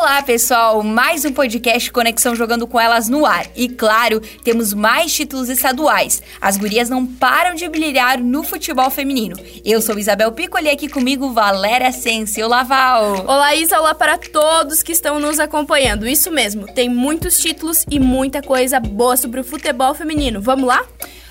Olá, pessoal! Mais um podcast Conexão Jogando com Elas no ar. E claro, temos mais títulos estaduais. As gurias não param de brilhar no futebol feminino. Eu sou Isabel Piccoli e aqui comigo Valéria Sense. Olá, Val! Olá, Isa! Olá para todos que estão nos acompanhando. Isso mesmo, tem muitos títulos e muita coisa boa sobre o futebol feminino. Vamos lá?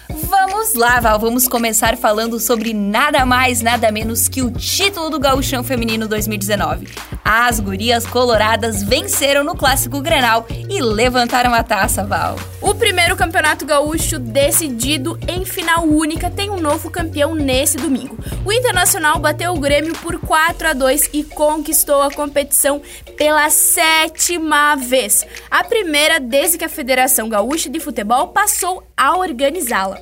Vamos lá, Val. Vamos começar falando sobre nada mais, nada menos que o título do Gauchão Feminino 2019. As gurias coloradas venceram no Clássico Grenal e levantaram a taça, Val. O primeiro campeonato gaúcho decidido em final única tem um novo campeão nesse domingo. O Internacional bateu o Grêmio por 4 a 2 e conquistou a competição pela sétima vez. A primeira desde que a Federação Gaúcha de Futebol passou a organizá-la.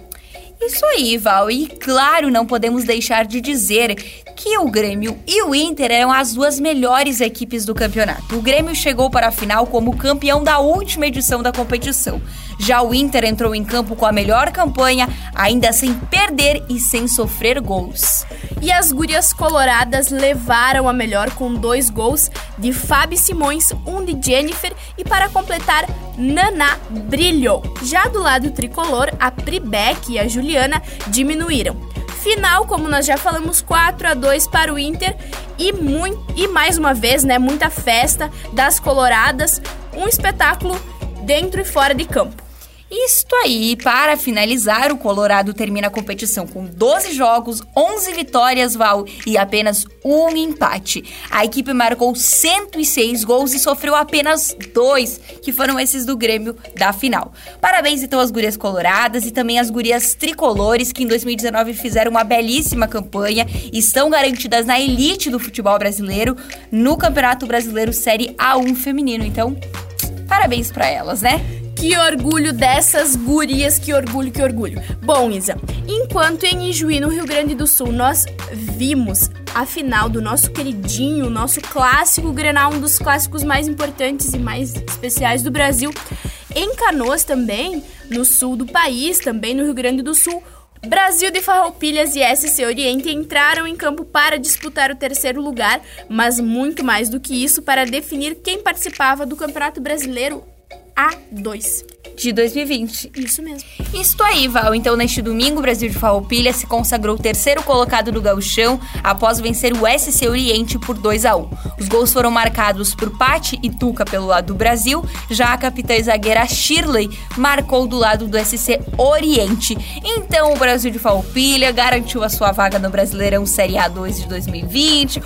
Isso aí, Val. E claro, não podemos deixar de dizer que o Grêmio e o Inter eram as duas melhores equipes do campeonato. O Grêmio chegou para a final como campeão da última edição da competição. Já o Inter entrou em campo com a melhor campanha, ainda sem perder e sem sofrer gols. E as gurias coloradas levaram a melhor com dois gols de Fábio Simões, um de Jennifer e para completar, Naná brilhou. Já do lado tricolor, a Pribeck e a Juliana diminuíram. Final, como nós já falamos, 4 a 2 para o Inter e, muito, e mais uma vez, né, muita festa das coloradas, um espetáculo dentro e fora de campo. Isto aí, para finalizar, o Colorado termina a competição com 12 jogos, 11 vitórias, Val, e apenas um empate. A equipe marcou 106 gols e sofreu apenas dois, que foram esses do Grêmio da final. Parabéns então às gurias coloradas e também às gurias tricolores, que em 2019 fizeram uma belíssima campanha e estão garantidas na elite do futebol brasileiro no Campeonato Brasileiro Série A1 feminino. Então, parabéns para elas, né? Que orgulho dessas gurias, que orgulho, que orgulho. Bom, Isa, enquanto em Ijuí, no Rio Grande do Sul, nós vimos a final do nosso queridinho, nosso clássico Grenal, um dos clássicos mais importantes e mais especiais do Brasil. Em Canoas também, no sul do país, também no Rio Grande do Sul, Brasil de Farroupilhas e SC Oriente entraram em campo para disputar o terceiro lugar, mas muito mais do que isso para definir quem participava do Campeonato Brasileiro a2 de 2020. Isso mesmo. Isso aí, Val. Então, neste domingo, o Brasil de Farroupilha se consagrou terceiro colocado do gauchão após vencer o SC Oriente por 2 a 1 Os gols foram marcados por Pati e Tuca pelo lado do Brasil, já a capitã zagueira Shirley marcou do lado do SC Oriente. Então, o Brasil de Farroupilha garantiu a sua vaga no Brasileirão Série A2 de 2020,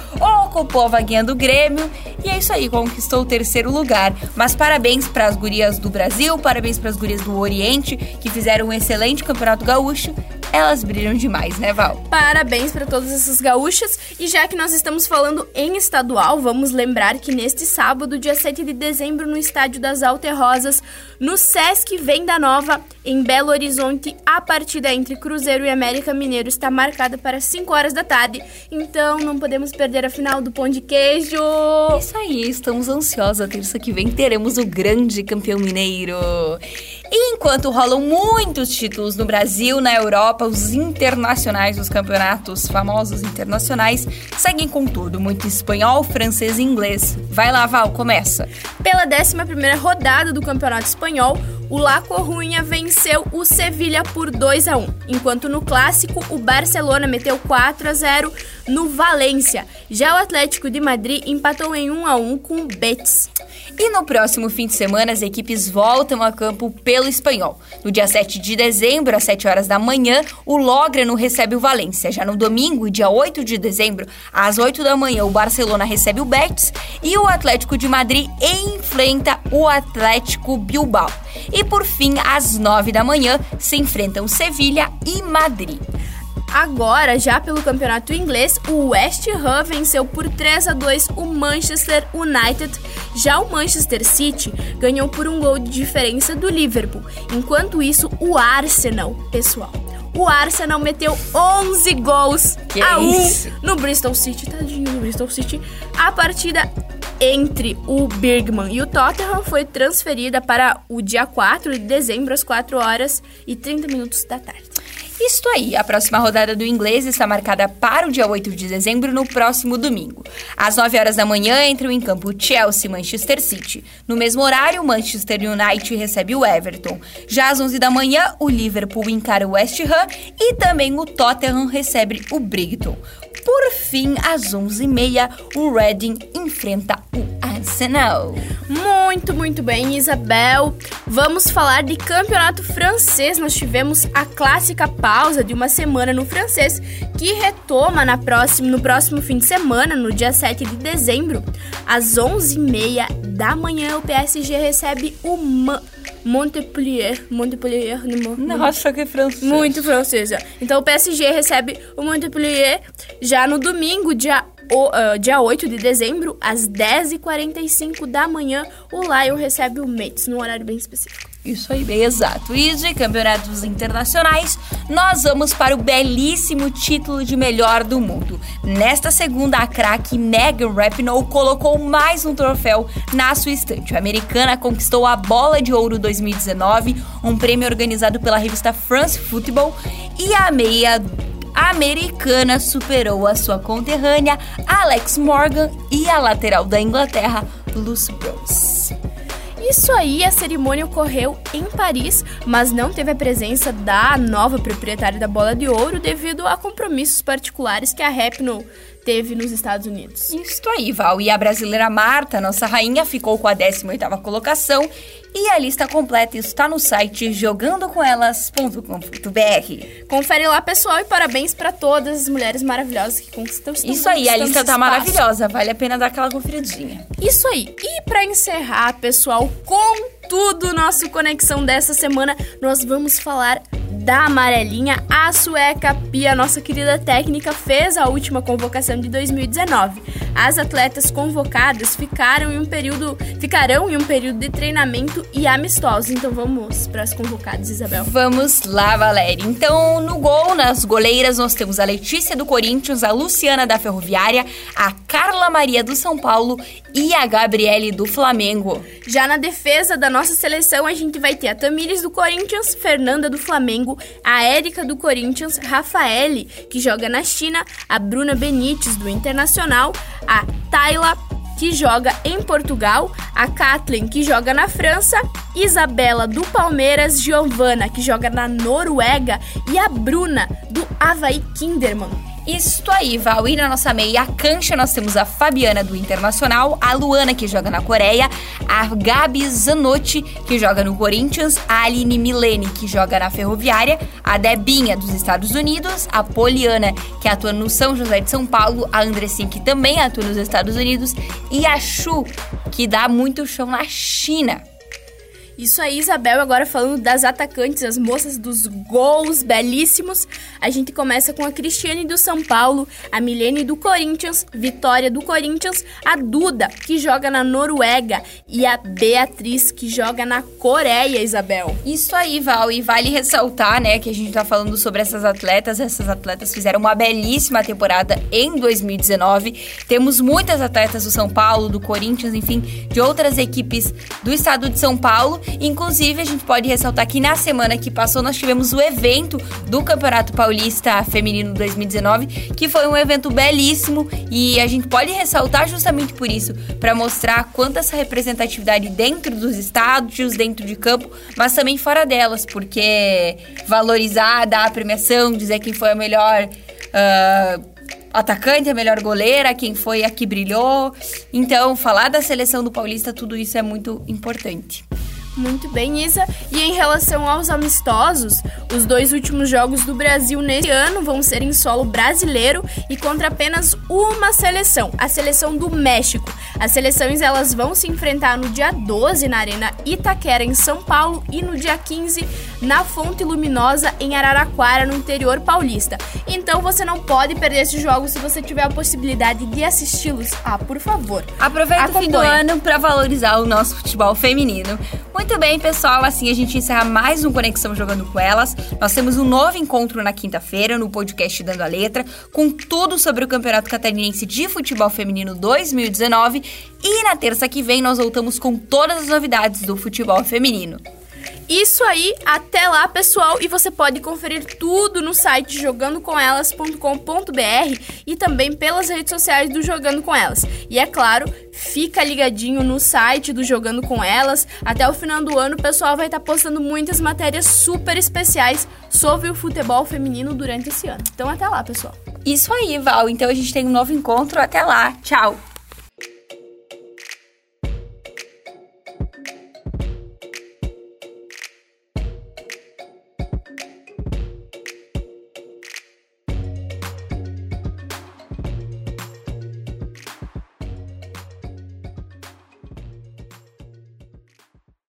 ocupou a vaguinha do Grêmio e é isso aí, conquistou o terceiro lugar. Mas parabéns para as gurias do Brasil, parabéns para as gurias do Oriente, que fizeram um excelente campeonato gaúcho. Elas brilham demais, né, Val? Parabéns para todas essas gaúchas. E já que nós estamos falando em estadual, vamos lembrar que neste sábado, dia 7 de dezembro, no estádio das Alterrosas, no Sesc Venda Nova, em Belo Horizonte, a partida entre Cruzeiro e América Mineiro está marcada para 5 horas da tarde. Então não podemos perder a final do Pão de Queijo. Isso aí, estamos ansiosos. A terça que vem teremos o grande campeão mineiro. E enquanto rolam muitos títulos no Brasil, na Europa, os internacionais, os campeonatos famosos internacionais, seguem com tudo, muito espanhol, francês e inglês. Vai lá, Val, começa. Pela 11 rodada do Campeonato Espanhol, o La Corunha venceu o Sevilha por 2 a 1, enquanto no clássico o Barcelona meteu 4 a 0 no Valência. Já o Atlético de Madrid empatou em 1 a 1 com o Betis. E no próximo fim de semana, as equipes voltam a campo pelo espanhol. No dia 7 de dezembro, às 7 horas da manhã, o Lograno recebe o Valência. Já no domingo, dia 8 de dezembro, às 8 da manhã, o Barcelona recebe o Betis e o Atlético de Madrid enfrenta o Atlético Bilbao. E por fim, às 9 da manhã, se enfrentam Sevilha e Madrid. Agora, já pelo campeonato inglês, o West Ham venceu por 3 a 2 o Manchester United. Já o Manchester City ganhou por um gol de diferença do Liverpool. Enquanto isso, o Arsenal, pessoal, o Arsenal meteu 11 gols que a 1 isso? no Bristol City, tadinho no Bristol City. A partida entre o Bergman e o Tottenham foi transferida para o dia 4 de dezembro, às 4 horas e 30 minutos da tarde. Isto aí, a próxima rodada do inglês está marcada para o dia 8 de dezembro, no próximo domingo. Às 9 horas da manhã entram em campo Chelsea e Manchester City. No mesmo horário, Manchester United recebe o Everton. Já às 11 da manhã, o Liverpool encara o West Ham e também o Tottenham recebe o Brighton. Por fim, às 11h30, o Reading enfrenta o Arsenal. Muito, muito bem, Isabel. Vamos falar de campeonato francês. Nós tivemos a clássica pausa de uma semana no francês, que retoma na próxima, no próximo fim de semana, no dia 7 de dezembro. Às 11h30 da manhã, o PSG recebe o Ma Montpellier. Montpellier, no, no, Nossa, que francês. Muito francesa. Então o PSG recebe o Montpellier já no domingo, dia o, uh, dia 8 de dezembro, às 10h45 da manhã, o Lion recebe o Mets, num horário bem específico. Isso aí, bem exato. E de campeonatos internacionais, nós vamos para o belíssimo título de melhor do mundo. Nesta segunda, a craque Megan Rapinoe colocou mais um troféu na sua estante. A americana conquistou a Bola de Ouro 2019, um prêmio organizado pela revista France Football, e a meia americana superou a sua conterrânea Alex Morgan e a lateral da Inglaterra, Lucy Bronze. Isso aí, a cerimônia ocorreu em Paris, mas não teve a presença da nova proprietária da bola de ouro devido a compromissos particulares que a Rapno teve nos Estados Unidos. Isso aí, Val. E a brasileira Marta, nossa rainha, ficou com a 18ª colocação e a lista completa está no site jogandocomelas.com.br. Confere lá, pessoal, e parabéns para todas as mulheres maravilhosas que conquistam Isso aí, a lista tá maravilhosa, vale a pena dar aquela conferidinha. Isso aí. E para encerrar, pessoal, com tudo nosso conexão dessa semana, nós vamos falar da amarelinha, a sueca Pia, nossa querida técnica, fez a última convocação de 2019. As atletas convocadas ficaram em um período, ficarão em um período de treinamento e amistosos. Então vamos para as convocadas, Isabel. Vamos lá, Valéria. Então, no gol, nas goleiras, nós temos a Letícia do Corinthians, a Luciana da Ferroviária, a Carla Maria do São Paulo e a Gabriele do Flamengo. Já na defesa da nossa seleção, a gente vai ter a Tamires do Corinthians, Fernanda do Flamengo, a Érica do Corinthians, Rafaele, que joga na China, a Bruna Benites do Internacional, a Tayla que joga em Portugal, a Kathleen, que joga na França, Isabela do Palmeiras, Giovana, que joga na Noruega e a Bruna do Havaí Kinderman. Isto aí, Val. E na nossa meia cancha nós temos a Fabiana do Internacional, a Luana que joga na Coreia, a Gabi Zanotti que joga no Corinthians, a Aline Milene que joga na Ferroviária, a Debinha dos Estados Unidos, a Poliana que atua no São José de São Paulo, a Andressin que também atua nos Estados Unidos e a Chu que dá muito chão na China. Isso aí, Isabel, agora falando das atacantes, as moças dos gols belíssimos. A gente começa com a Cristiane do São Paulo, a Milene do Corinthians, Vitória do Corinthians, a Duda, que joga na Noruega, e a Beatriz, que joga na Coreia, Isabel. Isso aí, Val, e vale ressaltar, né, que a gente tá falando sobre essas atletas. Essas atletas fizeram uma belíssima temporada em 2019. Temos muitas atletas do São Paulo, do Corinthians, enfim, de outras equipes do estado de São Paulo Inclusive, a gente pode ressaltar que na semana que passou nós tivemos o evento do Campeonato Paulista Feminino 2019, que foi um evento belíssimo e a gente pode ressaltar justamente por isso, para mostrar quanta essa representatividade dentro dos estádios, dentro de campo, mas também fora delas, porque valorizar, dar a premiação, dizer quem foi a melhor. Uh, atacante, a melhor goleira, quem foi a que brilhou. Então, falar da seleção do Paulista, tudo isso é muito importante. Muito bem, Isa. E em relação aos amistosos, os dois últimos jogos do Brasil neste ano vão ser em solo brasileiro e contra apenas uma seleção, a seleção do México. As seleções elas vão se enfrentar no dia 12 na Arena Itaquera em São Paulo e no dia 15 na Fonte Luminosa em Araraquara, no interior paulista. Então você não pode perder esses jogos se você tiver a possibilidade de assisti-los. Ah, por favor. Aproveita o fim do ano para valorizar o nosso futebol feminino. Muito bem, pessoal, assim a gente encerra mais um Conexão Jogando com Elas. Nós temos um novo encontro na quinta-feira no podcast Dando a Letra, com tudo sobre o Campeonato Catarinense de Futebol Feminino 2019. E na terça que vem nós voltamos com todas as novidades do futebol feminino. Isso aí, até lá, pessoal, e você pode conferir tudo no site jogandocomelas.com.br e também pelas redes sociais do Jogando com Elas. E é claro, fica ligadinho no site do Jogando com Elas. Até o final do ano, o pessoal vai estar tá postando muitas matérias super especiais sobre o futebol feminino durante esse ano. Então até lá, pessoal. Isso aí, Val. Então a gente tem um novo encontro. Até lá. Tchau.